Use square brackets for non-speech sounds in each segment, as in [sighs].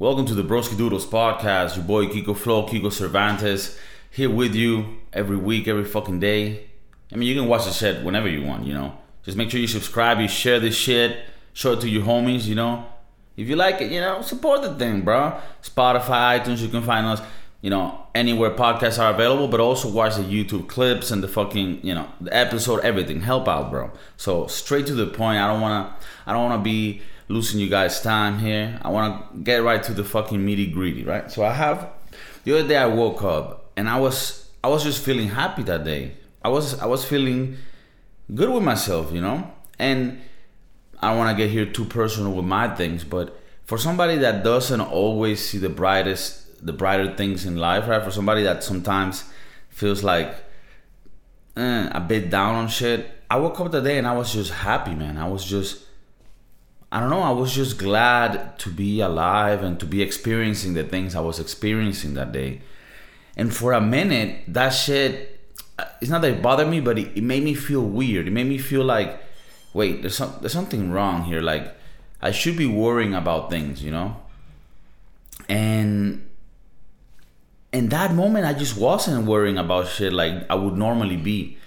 Welcome to the Broski Doodles podcast. Your boy Kiko Flo, Kiko Cervantes, here with you every week, every fucking day. I mean, you can watch the shit whenever you want, you know. Just make sure you subscribe, you share this shit, show it to your homies, you know. If you like it, you know, support the thing, bro. Spotify, iTunes, you can find us, you know, anywhere podcasts are available, but also watch the YouTube clips and the fucking, you know, the episode, everything. Help out, bro. So straight to the point. I don't wanna I don't wanna be losing you guys time here. I wanna get right to the fucking meaty greedy, right? So I have the other day I woke up and I was I was just feeling happy that day. I was I was feeling good with myself, you know? And I don't want to get here too personal with my things, but for somebody that doesn't always see the brightest, the brighter things in life, right? For somebody that sometimes feels like eh, a bit down on shit, I woke up that day and I was just happy, man. I was just, I don't know, I was just glad to be alive and to be experiencing the things I was experiencing that day. And for a minute, that shit, uh, it's not that it bothered me, but it, it made me feel weird. It made me feel like, wait, there's some, there's something wrong here. Like I should be worrying about things, you know. And in that moment, I just wasn't worrying about shit like I would normally be.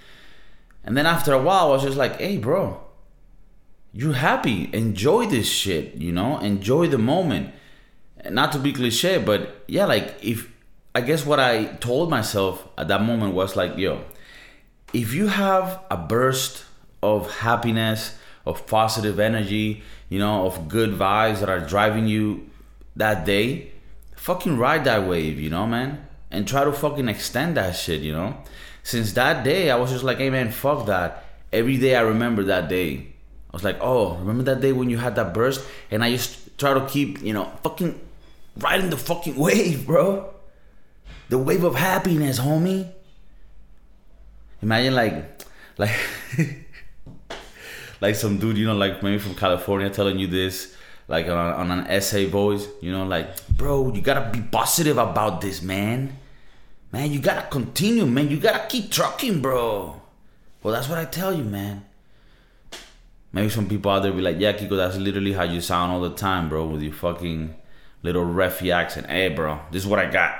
And then after a while, I was just like, hey, bro, you're happy. Enjoy this shit, you know. Enjoy the moment. Not to be cliche, but yeah, like if I guess what I told myself at that moment was like, yo, if you have a burst of happiness, of positive energy, you know, of good vibes that are driving you that day, fucking ride that wave, you know, man. And try to fucking extend that shit, you know. Since that day, I was just like, hey, man, fuck that. Every day I remember that day. I was like, oh, remember that day when you had that burst? And I just try to keep, you know, fucking riding the fucking wave, [laughs] bro. The wave of happiness, homie. Imagine like, like, [laughs] like some dude, you know, like maybe from California telling you this, like on, on an essay voice, you know, like, bro, you gotta be positive about this, man. Man, you gotta continue, man. You gotta keep trucking, bro. Well, that's what I tell you, man. Maybe some people out there be like, yeah, Kiko, that's literally how you sound all the time, bro, with your fucking little refy accent. Hey, bro, this is what I got.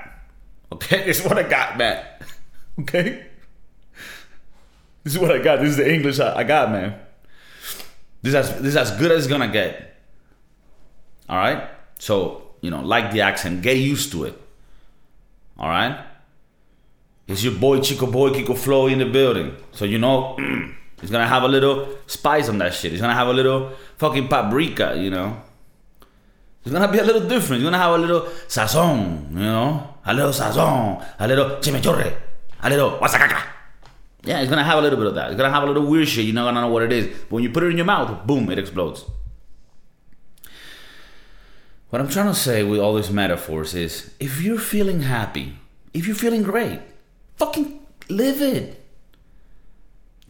Okay, [laughs] this is what I got, man. [laughs] okay? This is what I got. This is the English I got, man. This is as, this is as good as it's gonna get. All right. So you know, like the accent, get used to it. All right. It's your boy Chico Boy Kiko Flow in the building, so you know [clears throat] it's gonna have a little spice on that shit. It's gonna have a little fucking paprika, you know. It's gonna be a little different. It's gonna have a little sazon, you know, a little sazon, a little chimichurri, a little guasacaca. Yeah, it's gonna have a little bit of that. It's gonna have a little weird shit. You're not gonna know what it is. But when you put it in your mouth, boom, it explodes. What I'm trying to say with all these metaphors is if you're feeling happy, if you're feeling great, fucking live it.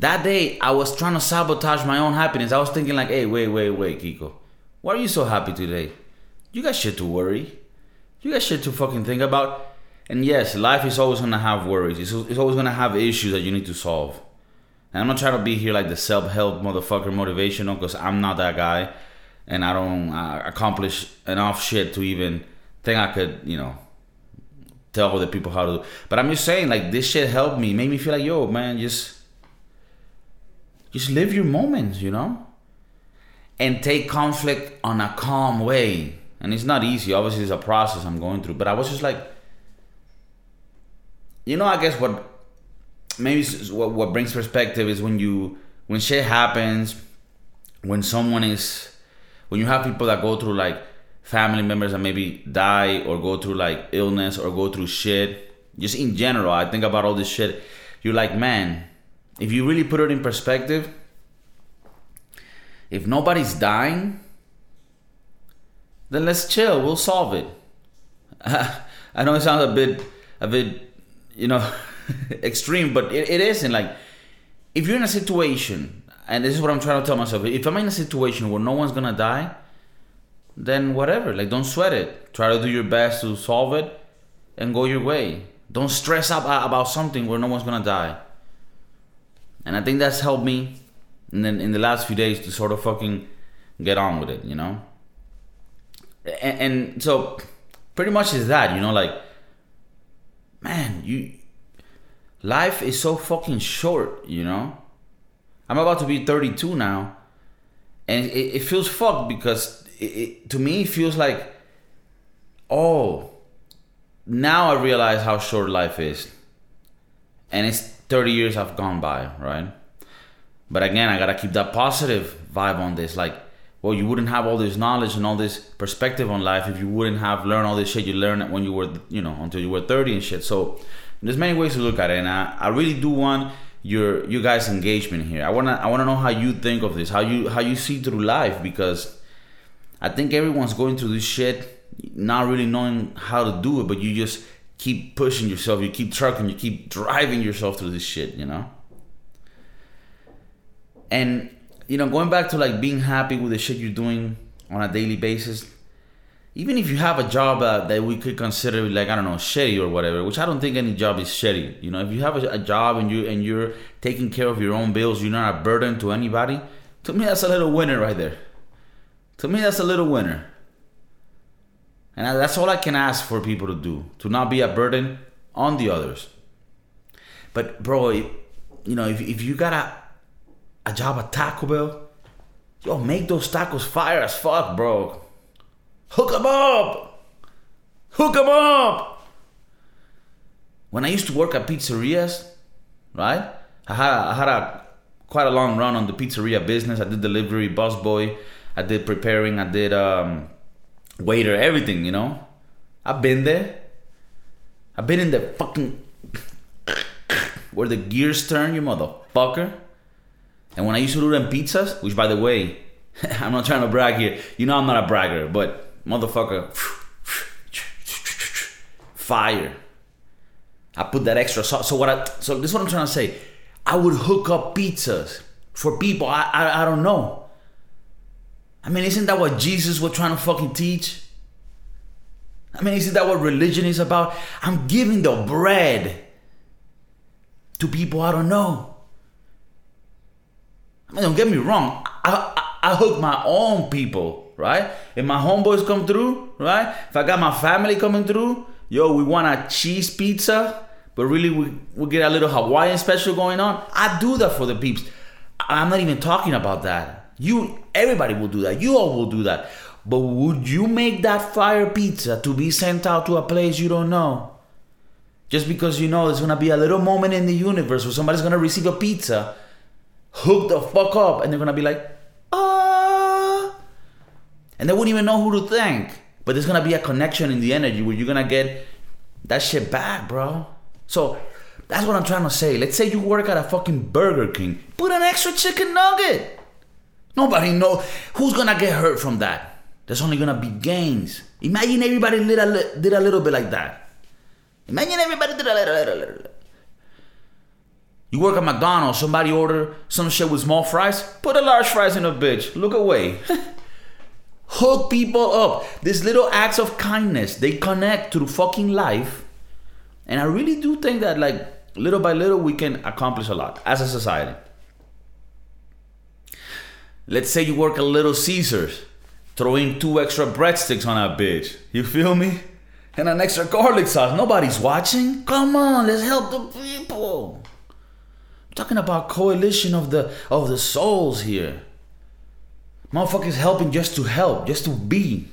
That day, I was trying to sabotage my own happiness. I was thinking, like, hey, wait, wait, wait, Kiko. Why are you so happy today? You got shit to worry. You got shit to fucking think about. And yes, life is always gonna have worries. It's, it's always gonna have issues that you need to solve. And I'm not trying to be here like the self-help motherfucker motivational because I'm not that guy, and I don't uh, accomplish enough shit to even think I could, you know, tell other people how to. But I'm just saying, like this shit helped me, made me feel like, yo, man, just, just live your moments, you know, and take conflict on a calm way. And it's not easy. Obviously, it's a process I'm going through. But I was just like you know, I guess what maybe what what brings perspective is when you when shit happens, when someone is when you have people that go through like family members that maybe die or go through like illness or go through shit. Just in general, I think about all this shit. You're like, man, if you really put it in perspective, if nobody's dying, then let's chill. We'll solve it. [laughs] I know it sounds a bit a bit you know, [laughs] extreme, but it, it isn't. Like, if you're in a situation, and this is what I'm trying to tell myself, if I'm in a situation where no one's gonna die, then whatever. Like, don't sweat it. Try to do your best to solve it and go your way. Don't stress out uh, about something where no one's gonna die. And I think that's helped me and then in the last few days to sort of fucking get on with it, you know? And, and so pretty much is that, you know, like, man, you, life is so fucking short, you know? I'm about to be 32 now, and it, it feels fucked because it, it, to me, it feels like, oh, now I realize how short life is. And it's 30 years have gone by, right? But again, I gotta keep that positive vibe on this. Like, well, you wouldn't have all this knowledge and all this perspective on life if you wouldn't have learned all this shit you learned when you were, you know, until you were 30 and shit. So there's many ways to look at it, and I, I really do want your you guys' engagement here. I wanna I wanna know how you think of this, how you how you see through life, because I think everyone's going through this shit, not really knowing how to do it, but you just keep pushing yourself, you keep trucking, you keep driving yourself through this shit, you know. And you know, going back to like being happy with the shit you're doing on a daily basis, even if you have a job uh, that we could consider like I don't know shitty or whatever, which I don't think any job is shitty. You know, if you have a, a, job and you and you're taking care of your own bills, you're not a burden to anybody. To me, that's a little winner right there. To me, that's a little winner. And that's all I can ask for people to do to not be a burden on the others. But bro, you know, if if you got a a job at Taco Bell, yo, make those tacos fire as fuck, bro. Hook them up! Hook them up! When I used to work at pizzerias, right? I had, I had a quite a long run on the pizzeria business. I did delivery, busboy, I did preparing, I did um, waiter, everything, you know? I've been there. I've been in the fucking [coughs] where the gears turn, you motherfucker. And when I used to do them pizzas, which by the way, [laughs] I'm not trying to brag here. You know I'm not a bragger, but motherfucker, [sniffs] fire. I put that extra sauce. So what? I so this is what I'm trying to say. I would hook up pizzas for people. I I, I don't know. I mean, isn't that what Jesus was trying to fucking teach? I mean, isn't that what religion is about? I'm giving the bread to people I don't know. I mean, don't get me wrong. I, I, I hook my own people, right? If my homeboys come through, right? If I got my family coming through, yo, we want a cheese pizza, but really we, we get a little Hawaiian special going on. I do that for the peeps. I'm not even talking about that. You, everybody will do that. You all will do that. But would you make that fire pizza to be sent out to a place you don't know? Just because you know there's gonna be a little moment in the universe where somebody's gonna receive a pizza hook the fuck up and they're gonna be like, ah. And they wouldn't even know who to thank. But there's gonna be a connection in the energy where you're gonna get that shit back, bro. So that's what I'm trying to say. Let's say you work at a fucking Burger King. Put an extra chicken nugget. Nobody know who's gonna get hurt from that. There's only gonna be gains. Imagine everybody did a, did a little bit like that. Imagine everybody did a little, little, little. You work at McDonald's, somebody order some shit with small fries, put a large fries in a bitch. Look away. [laughs] Hook people up. These little acts of kindness, they connect to fucking life. And I really do think that like little by little we can accomplish a lot as a society. Let's say you work at Little Caesars, throw in two extra breadsticks on that bitch. You feel me? And an extra garlic sauce. Nobody's watching. Come on, let's help the people I'm talking about coalition of the of the souls here. Motherfuckers helping just to help, just to be.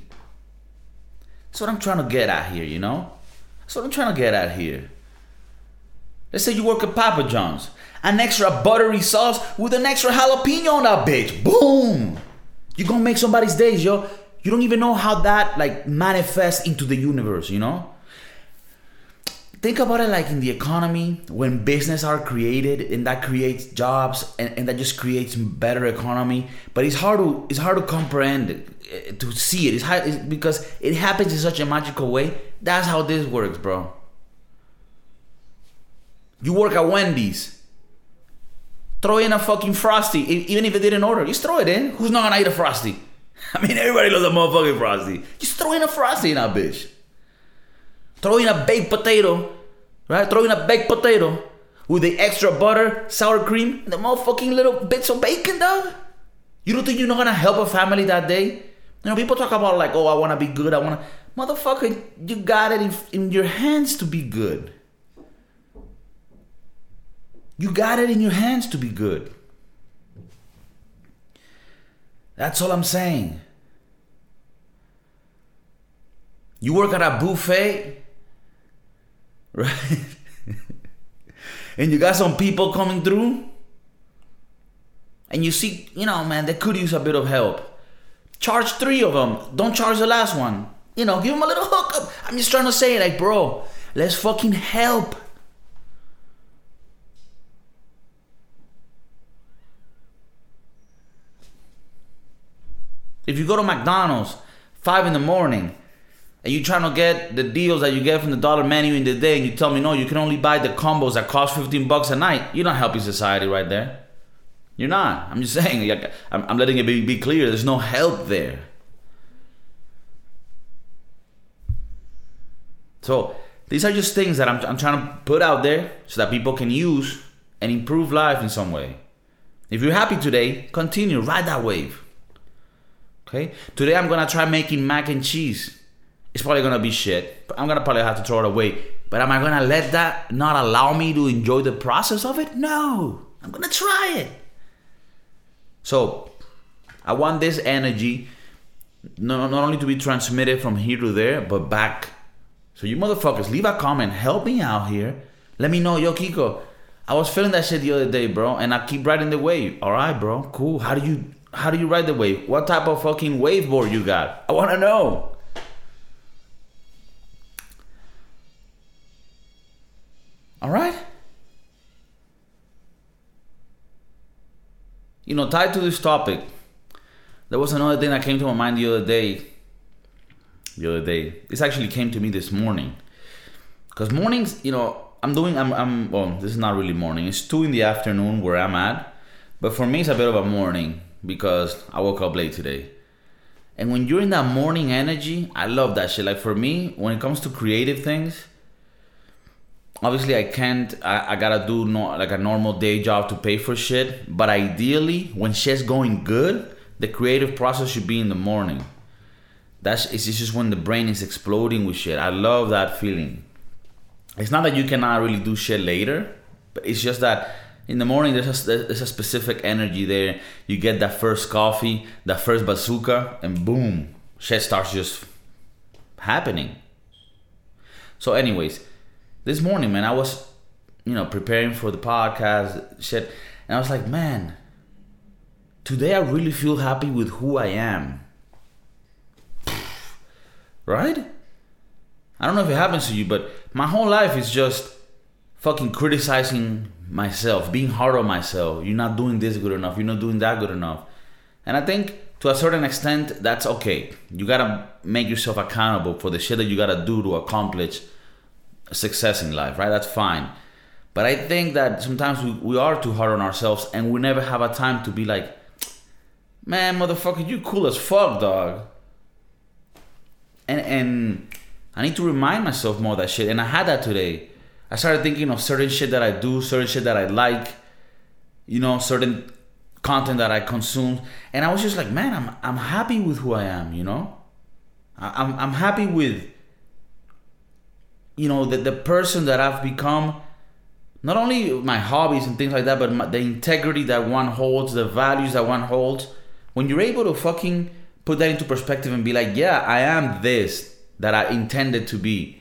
That's what I'm trying to get at here, you know? That's what I'm trying to get at here. Let's say you work at Papa John's. An extra buttery sauce with an extra jalapeno on that bitch. Boom! You're gonna make somebody's days, yo. You don't even know how that like manifests into the universe, you know? think about it like in the economy when business are created and that creates jobs and, and that just creates better economy but it's hard to it's hard to comprehend it, eh, to see it it's hard it's because it happens in such a magical way that's how this works bro you work at wendy's throw in a fucking frosty even if it didn't order just throw it in who's not gonna eat a frosty [laughs] i mean everybody loves a motherfucking frosty just throw in a frosty in that bitch Throw in a baked potato, right? Throw in a baked potato with the extra butter, sour cream, and the motherfucking little bits of bacon, dog. You don't think you're not gonna help a family that day? You know, people talk about like, oh, I wanna be good, I wanna. Motherfucker, you got it in, in your hands to be good. You got it in your hands to be good. That's all I'm saying. You work at a buffet, [laughs] right? and you got some people coming through, and you see, you know, man, they could use a bit of help. Charge three of them. Don't charge the last one. You know, give them a little hookup. I'm just trying to say, like, bro, let's fucking help. If you go to McDonald's five in the morning and you're trying to get the deals that you get from the dollar menu in the day, and you tell me no, you can only buy the combos that cost 15 bucks a night, you're not helping society right there. You're not. I'm just [laughs] saying. I'm letting it be, be clear. There's no help there. So these are just things that I'm, I'm trying to put out there so that people can use and improve life in some way. If you're happy today, continue, ride that wave. Okay? Today I'm gonna try making mac and cheese. It's probably gonna be shit. But I'm gonna probably have to throw it away. But am I gonna let that not allow me to enjoy the process of it? No. I'm gonna try it. So I want this energy not, not only to be transmitted from here to there, but back. So you motherfuckers, leave a comment. Help me out here. Let me know, yo Kiko. I was feeling that shit the other day, bro, and I keep riding the wave. All right, bro, cool. How do you how do you ride the wave? What type of fucking waveboard you got? I want to know. All right? You know, tied to this topic, there was another thing that came to my mind the other day. The other day, this actually came to me this morning. Because mornings, you know, I'm doing, I'm, I'm, well, this is not really morning. It's two in the afternoon where I'm at. But for me, it's a bit of a morning because I woke up late today. And when you're in that morning energy, I love that shit. Like for me, when it comes to creative things, obviously I can't. I, I gotta do no, like a normal day job to pay for shit. But ideally, when shit's going good, the creative process should be in the morning. That's it's just when the brain is exploding with shit. I love that feeling. It's not that you cannot really do shit later, but it's just that in the morning there's a, there's a specific energy there. You get that first coffee that first bazooka and boom shit starts just happening. So anyways this morning man i was you know preparing for the podcast shit and i was like man today i really feel happy with who i am. [sighs] Right? I don't know if it happens to you but my whole life is just fucking criticizing myself, being hard on myself. You're not doing this good enough. You're not doing that good enough. And I think to a certain extent, that's okay. You gotta make yourself accountable for the shit that you gotta do to accomplish success in life, right? That's fine. But I think that sometimes we, we are too hard on ourselves and we never have a time to be like, man, motherfucker, you cool as fuck, dog. And and I need to remind myself more of that shit. And I had that today. I started thinking of certain shit that I do, certain shit that I like, you know, certain content that I consume, and I was just like, man, I'm I'm happy with who I am, you know, I'm I'm happy with, you know, the the person that I've become. Not only my hobbies and things like that, but my, the integrity that one holds, the values that one holds. When you're able to fucking put that into perspective and be like, yeah, I am this that I intended to be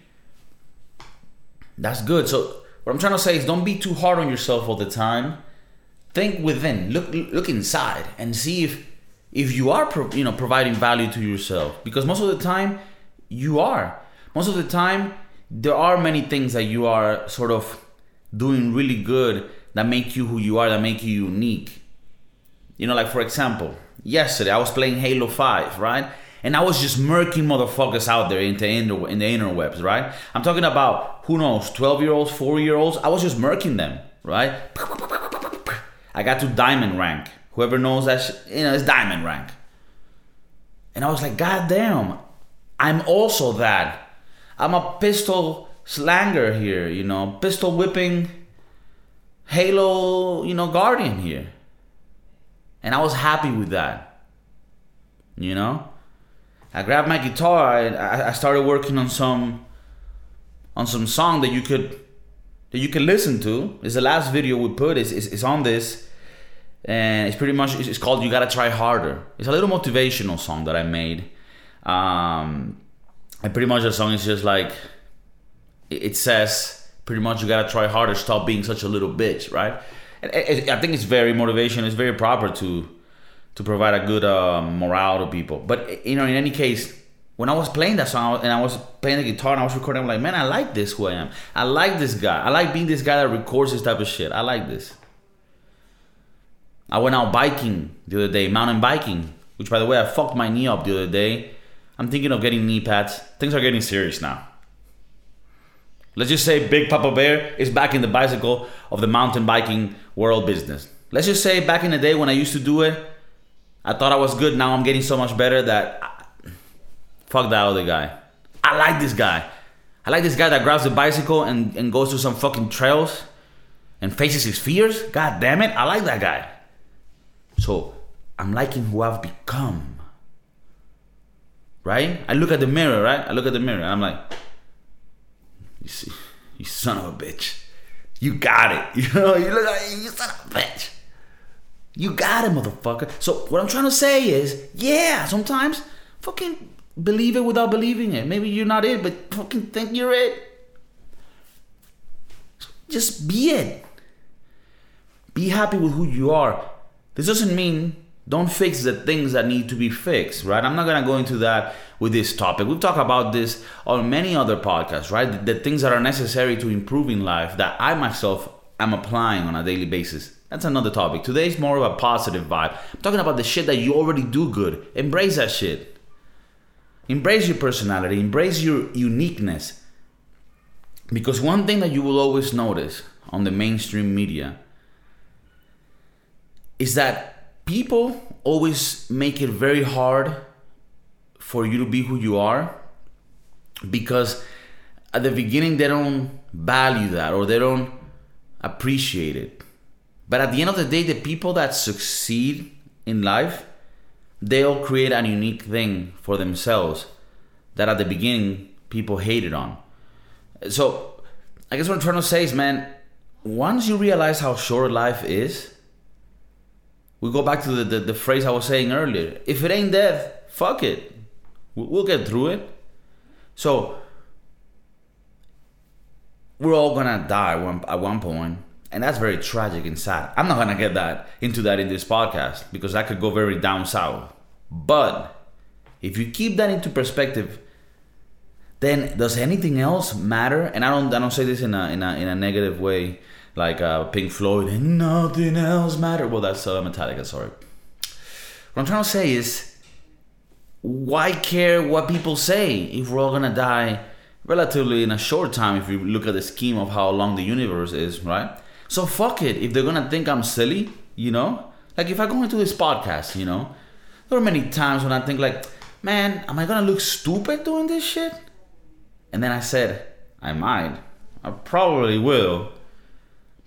that's good. So what I'm trying to say is don't be too hard on yourself all the time. Think within. Look look inside and see if if you are pro, you know providing value to yourself because most of the time you are. Most of the time there are many things that you are sort of doing really good that make you who you are, that make you unique. You know, like for example, yesterday I was playing Halo 5, right? And I was just murking motherfuckers out there into inter, in the interwebs, right? I'm talking about who knows, 12 year olds, 4 year olds. I was just murking them, right? I got to diamond rank. Whoever knows that, sh- you know, it's diamond rank. And I was like, God damn, I'm also that. I'm a pistol slanger here, you know, pistol whipping Halo, you know, guardian here. And I was happy with that, you know? I grabbed my guitar and I, I started working on some on some song that you could that you can listen to. It's the last video we put. It's, it's, it's on this, and it's pretty much it's, called "You Gotta Try Harder." It's a little motivational song that I made. Um, and pretty much the song is just like it, says pretty much you gotta try harder. Stop being such a little bitch, right? And, I think it's very motivation. It's very proper to to provide a good uh, morale to people. But you know, in any case, when I was playing that song and I was playing the guitar and I was recording, I'm like, man, I like this who I am. I like this guy. I like being this guy that records this type of shit. I like this. I went out biking the other day, mountain biking, which by the way, I fucked my knee up the other day. I'm thinking of getting knee pads. Things are getting serious now. Let's just say Big Papa Bear is back in the bicycle of the mountain biking world business. Let's just say back in the day when I used to do it, I thought I was good. Now I'm getting so much better that I, fuck that other guy. I like this guy. I like this guy that grabs the bicycle and, and goes to some fucking trails and faces his fears. God damn it, I like that guy. So I'm liking who I've become. Right? I look at the mirror, right? I look at the mirror and I'm like, you see, you son of a bitch. You got it. [laughs] You know, you look like you son of a bitch. You got it, motherfucker. So what I'm trying to say is, yeah, sometimes fucking believe it without believing it. Maybe you're not it, but fucking think you're it. Just be it. Be happy with who you are. This doesn't mean don't fix the things that need to be fixed, right? I'm not gonna go into that with this topic. We've talked about this on many other podcasts, right? The, the things that are necessary to improve in life that I myself am applying on a daily basis. That's another topic. Today's more of a positive vibe. I'm talking about the shit that you already do good. Embrace that shit. Embrace your personality, embrace your uniqueness. Because one thing that you will always notice on the mainstream media is that people always make it very hard for you to be who you are because at the beginning they don't value that or they don't appreciate it. But at the end of the day, the people that succeed in life, they'll create a unique thing for themselves that at the beginning people hated on. So I guess what I'm trying to say is, man, once you realize how short life is, we go back to the, the, the phrase I was saying earlier. If it ain't death, fuck it. We'll get through it. So we're all gonna die one, at one point and that's very tragic and sad. I'm not gonna get that into that in this podcast because that could go very down south. But if you keep that into perspective, then does anything else matter? And I don't I don't say this in a in a in a negative way, like uh, Pink Floyd and nothing else matter. Well, that's uh, Metallica. Sorry. What I'm trying to say is, why care what people say if we're all gonna die relatively in a short time? If you look at the scheme of how long the universe is, right? So fuck it. If they're gonna think I'm silly, you know, like if I go into this podcast, you know, there are many times when I think like, man, am I gonna look stupid doing this shit? And then I said, I might. I probably will.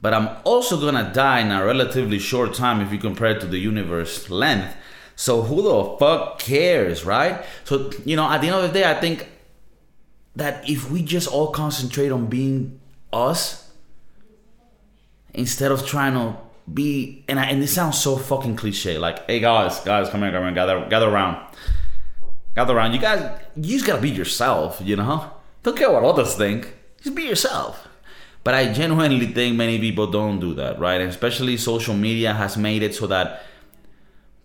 But I'm also gonna die in a relatively short time if you compare it to the universe length. So who the fuck cares, right? So, you know, at the end of the day, I think that if we just all concentrate on being us instead of trying to be and I, and this sounds so fucking cliche like hey guys guys come here come here gather gather around. Gather around. You guys you just gotta be yourself you know? Don't care what others think. Just be yourself. But I genuinely think many people don't do that right? And especially social media has made it so that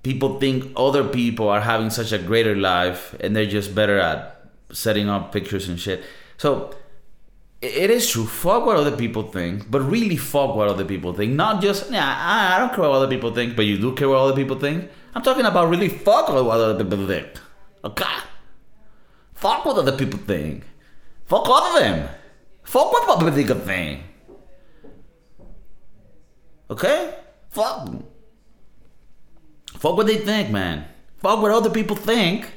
people think other people are having such a greater life and they're just better at setting up pictures and shit. So it is true. Fuck what other people think, but really fuck what other people think. Not just, yeah, I, don't care what other people think, but you do care what other people think. I'm talking about really fuck what other people think. Okay? Fuck what other people think. Fuck all of them. Fuck what other people think. Okay? Fuck. Fuck what they think, man. Fuck what other people think,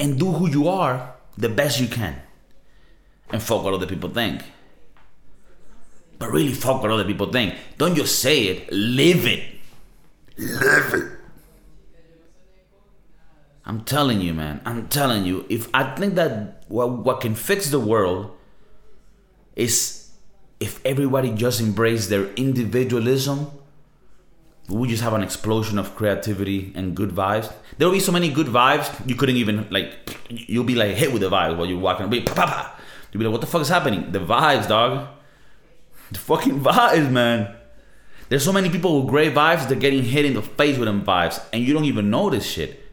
and do who you are the best you can and fuck what other people think. But really, fuck what other people think. Don't just say it, live it. Live it. I'm telling you, man. I'm telling you. If I think that what, what can fix the world is if everybody just embrace their individualism, we just have an explosion of creativity and good vibes. There'll be so many good vibes you couldn't even like. You'll be like hit with the vibes while you're walking. Be, You'll be like, what the fuck is happening? The vibes, dog. The fucking vibes, man. There's so many people with great vibes, they're getting hit in the face with them vibes, and you don't even know this shit.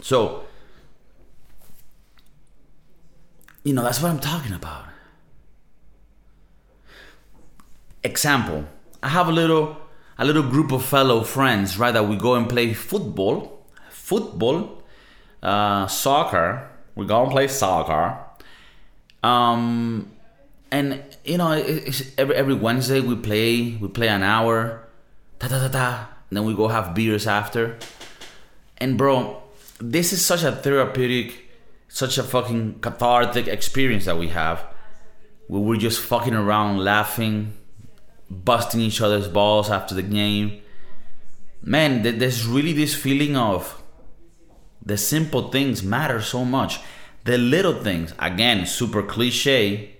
So, you know, that's what I'm talking about. Example, I have a little a little group of fellow friends, right, that we go and play football, football, uh, soccer. We go and play soccer. Um, and you know, every every Wednesday we play. We play an hour, ta ta ta ta. then we go have beers after. And bro, this is such a therapeutic, such a fucking cathartic experience that we have, we're just fucking around, laughing, busting each other's balls after the game. Man, there's really this feeling of the simple things matter so much. The little things, again, super cliche,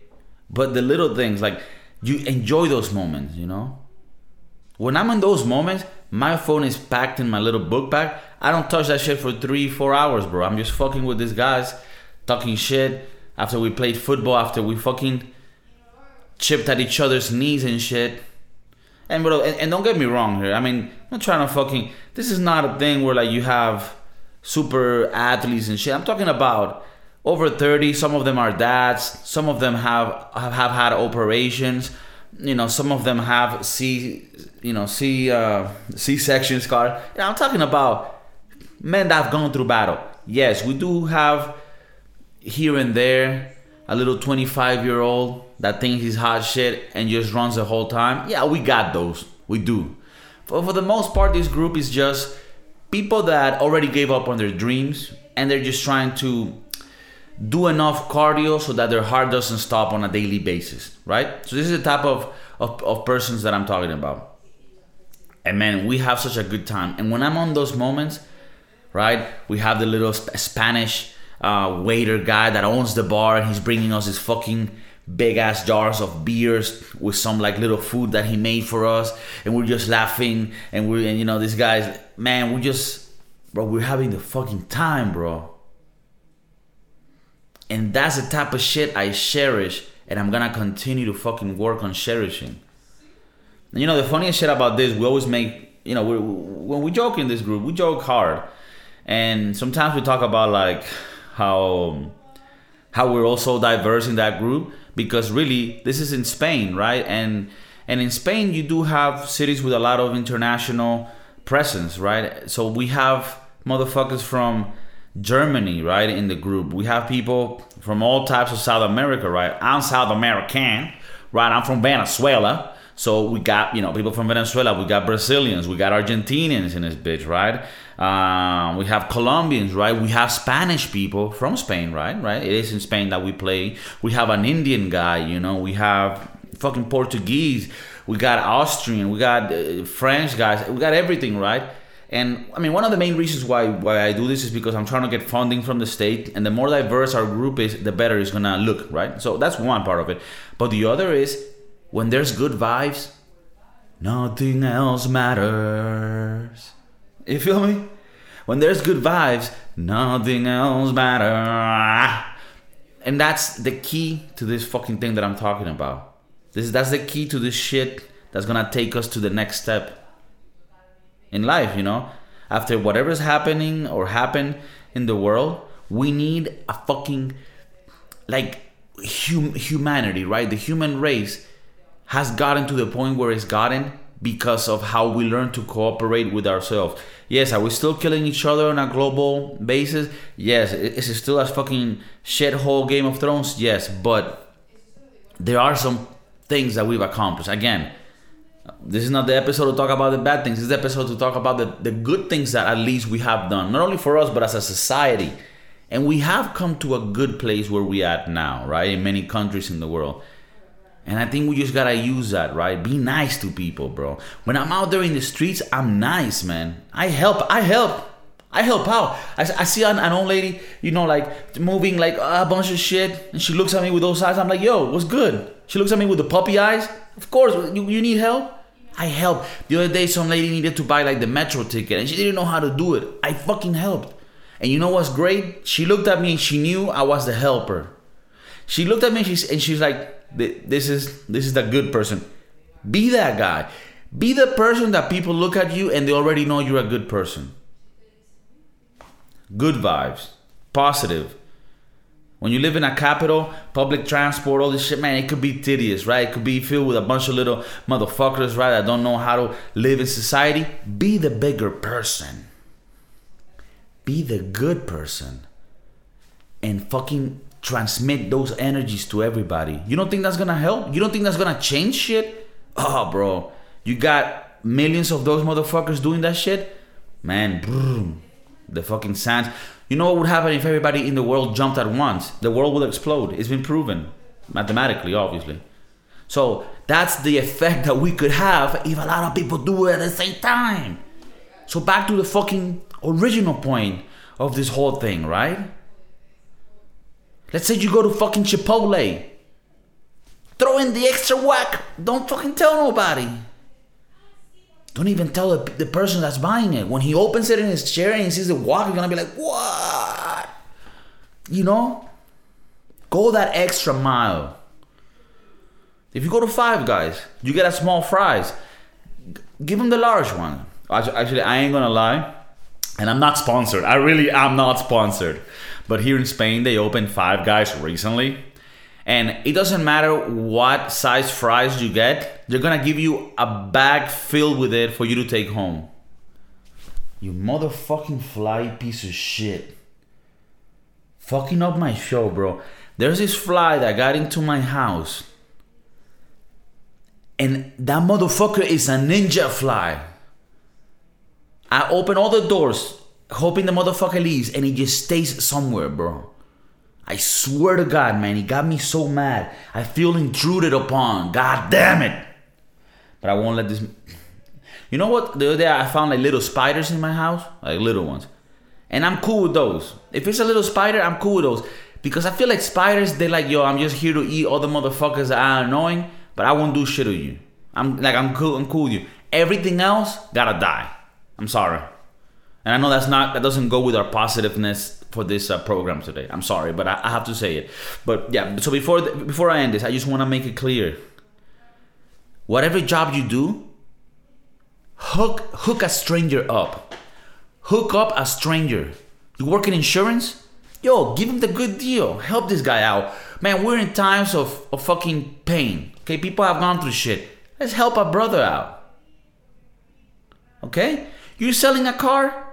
but the little things, like you enjoy those moments, you know? When I'm in those moments, my phone is packed in my little book bag. I don't touch that shit for three, four hours, bro. I'm just fucking with these guys, talking shit after we played football, after we fucking chipped at each other's knees and shit. And bro, and, and don't get me wrong here. I mean, I'm not trying to fucking. This is not a thing where like you have super athletes and shit. I'm talking about over 30 some of them are dads some of them have have, have had operations you know some of them have c you know c uh, c-section scar you know, i'm talking about men that have gone through battle. Yes we do have here and there a little 25 year old that thinks he's hot shit and just runs the whole time. Yeah we got those. We do. But for the most part this group is just people that already gave up on their dreams and they're just trying to do enough cardio so that their heart doesn't stop on a daily basis, right? So this is the type of, of, of persons that I'm talking about. And man, we have such a good time. And when I'm on those moments, right, we have the little sp- Spanish uh, waiter guy that owns the bar and he's bringing us his fucking big ass jars of beers with some like little food that he made for us and we're just laughing and we're and you know these guys man we just bro we're having the fucking time bro and that's the type of shit I cherish and I'm gonna continue to fucking work on cherishing. And you know, the funniest shit about this, we always make, you know, we, when we joke in this group, we joke hard. And sometimes we talk about like how how we're also diverse in that group because really this is in Spain, right? And and in Spain you do have cities with a lot of international presence, right? So we have motherfuckers from Germany, right, in the group. We have people from all types of South America, right? I'm South American, right? I'm from Venezuela. So we got, you know, people from Venezuela. We got Brazilians. We got Argentinians in this bitch, right? Um, we have Colombians, right? We have Spanish people from Spain, right? Right? It is in Spain that we play. We have an Indian guy, you know. We have fucking Portuguese. We got Austrian. We got uh, French guys. We got everything, right? And I mean, one of the main reasons why why I do this is because I'm trying to get funding from the state, and the more diverse our group is, the better it's gonna look, right? So that's one part of it. But the other is when there's good vibes, nothing else matters. You feel me? When there's good vibes, nothing else matters. And that's the key to this fucking thing that I'm talking about. This that's the key to this shit that's gonna take us to the next step in life, you know? After whatever's happening or happened in the world, we need a fucking like hum- humanity, right? The human race has gotten to the point where it's gotten because of how we learn to cooperate with ourselves. Yes, are we still killing each other on a global basis? Yes. Is it still a fucking shithole Game of Thrones? Yes, but there are some things that we've accomplished. Again, this is not the episode to talk about the bad things. This is the episode to talk about the, the good things that at least we have done, not only for us, but as a society. And we have come to a good place where we at now, right? In many countries in the world. And I think we just gotta use that, right? Be nice to people, bro. When I'm out there in the streets, I'm nice, man. I help. I help. I help out. I, I see an, an old lady, you know, like moving like a bunch of shit, and she looks at me with those eyes. I'm like, yo, what's good? She looks at me with the puppy eyes. Of course, you, you need help. I help. The other day, some lady needed to buy like the metro ticket, and she didn't know how to do it. I fucking helped. And you know what's great? She looked at me and she knew I was the helper. She looked at me and she's, and she's like, "This is this is the good person. Be that guy. Be the person that people look at you and they already know you're a good person." good vibes, positive. When you live in a capital, public transport, all this shit, man, it could be tedious, right? It could be filled with a bunch of little motherfuckers, right, that don't know how to live in society. Be the bigger person. Be the good person. And fucking transmit those energies to everybody. You don't think that's gonna help? You don't think that's gonna change shit? Oh, bro. You got millions of those motherfuckers doing that shit? Man, the fucking sand. You know what would happen if everybody in the world jumped at once? The world would explode. It's been proven mathematically, obviously. So that's the effect that we could have if a lot of people do it at the same time. So back to the fucking original point of this whole thing, right? Let's say you go to fucking Chipotle. Throw in the extra guac. Don't fucking tell nobody. Don't even tell the, the person that's buying it. When he opens it in his chair and he sees the guac, he's gonna be like, what? You know? Go that extra mile. If you go to Five Guys, you get a small fries. Give him the large one. Actually, I ain't gonna lie, and I'm not sponsored. I really am not sponsored. But here in Spain, they opened Five Guys recently, and it doesn't matter what size fries you get, they're gonna give you a bag filled with it for you to take home. You motherfucking fly piece of shit. Fucking up my show, bro. There's this fly that got into my house. And that motherfucker is a ninja fly. I open all the doors, hoping the motherfucker leaves, and he just stays somewhere, bro. I swear to God, man, he got me so mad. I feel intruded upon. God damn it. But I won't let this. You know what? The other day I found like little spiders in my house, like little ones. And I'm cool with those. If it's a little spider, I'm cool with those. Because I feel like spiders, they're like, yo, I'm just here to eat all the motherfuckers that are annoying, but I won't do shit to you. I'm like, I'm cool, I'm cool with you. Everything else gotta die. I'm sorry. And I know that's not, that doesn't go with our positiveness for this uh, program today. I'm sorry, but I, I, have to say it. But yeah, so before the, before I end this, I just want to make it clear. Whatever job you do, hook hook a stranger up. Hook up a stranger. You work in insurance? Yo, give him the good deal. Help this guy out. Man, we're in times of, of fucking pain. Okay, people have gone through shit. Let's help a brother out. Okay? You're selling a car?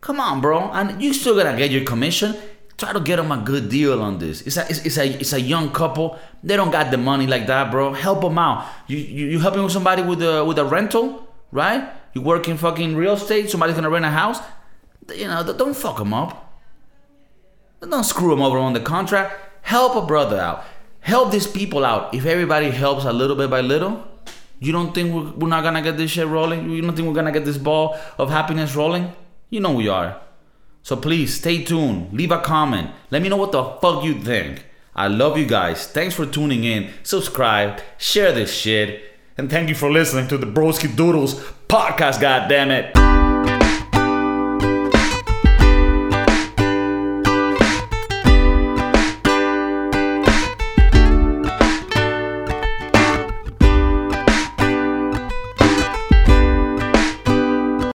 Come on, bro. And you still gotta get your commission. Try to get them a good deal on this. It's a it's, it's a it's a young couple. They don't got the money like that, bro. Help them out. You you, you helping with somebody with a with a rental, right? You work in fucking real estate. Somebody's gonna rent a house. You know, don't fuck them up. Don't screw them over on the contract. Help a brother out. Help these people out. If everybody helps a little bit by little, you don't think we're, we're not gonna get this shit rolling? You don't think we're gonna get this ball of happiness rolling? You know we are. So please stay tuned. Leave a comment. Let me know what the fuck you think. I love you guys. Thanks for tuning in. Subscribe, share this shit, and thank you for listening to the Broski Doodles podcast. God damn it.